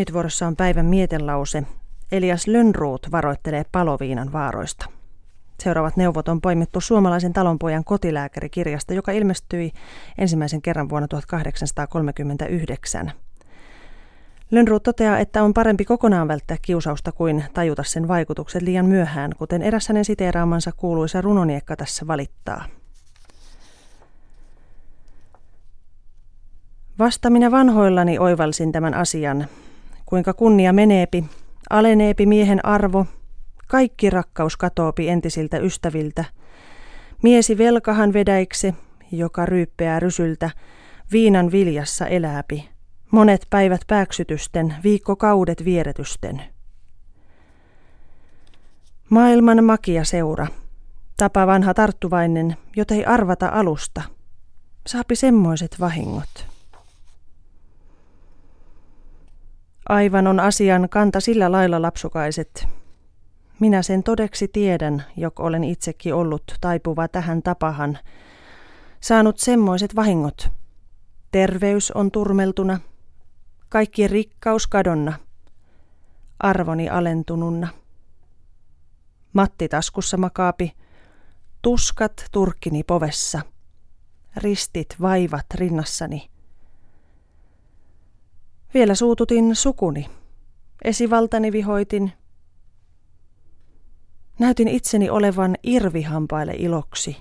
Nyt vuorossa on päivän mietelause. Elias Lönnruut varoittelee paloviinan vaaroista. Seuraavat neuvot on poimittu suomalaisen talonpojan kotilääkärikirjasta, joka ilmestyi ensimmäisen kerran vuonna 1839. Lönnruut toteaa, että on parempi kokonaan välttää kiusausta kuin tajuta sen vaikutukset liian myöhään, kuten eräs hänen siteeraamansa kuuluisa runoniekka tässä valittaa. Vasta minä vanhoillani oivalsin tämän asian, kuinka kunnia meneepi, aleneepi miehen arvo, kaikki rakkaus katoopi entisiltä ystäviltä, miesi velkahan vedäikse, joka ryyppeää rysyltä, viinan viljassa elääpi, monet päivät pääksytysten, viikkokaudet vieretysten. Maailman makia seura, tapa vanha tarttuvainen, jota ei arvata alusta, saapi semmoiset vahingot. Aivan on asian kanta sillä lailla lapsukaiset. Minä sen todeksi tiedän, jok olen itsekin ollut taipuva tähän tapahan. Saanut semmoiset vahingot. Terveys on turmeltuna, kaikki rikkaus kadonna, arvoni alentununna. Matti taskussa makaapi, tuskat turkkini povessa, ristit vaivat rinnassani – vielä suututin sukuni. Esivaltani vihoitin. Näytin itseni olevan irvihampaille iloksi.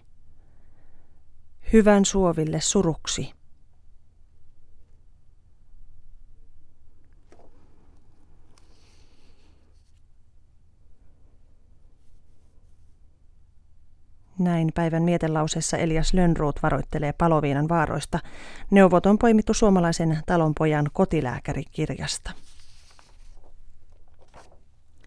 Hyvän suoville suruksi. Näin päivän mietelauseessa Elias Lönnruut varoittelee paloviinan vaaroista. Neuvot on poimittu suomalaisen talonpojan kotilääkärikirjasta.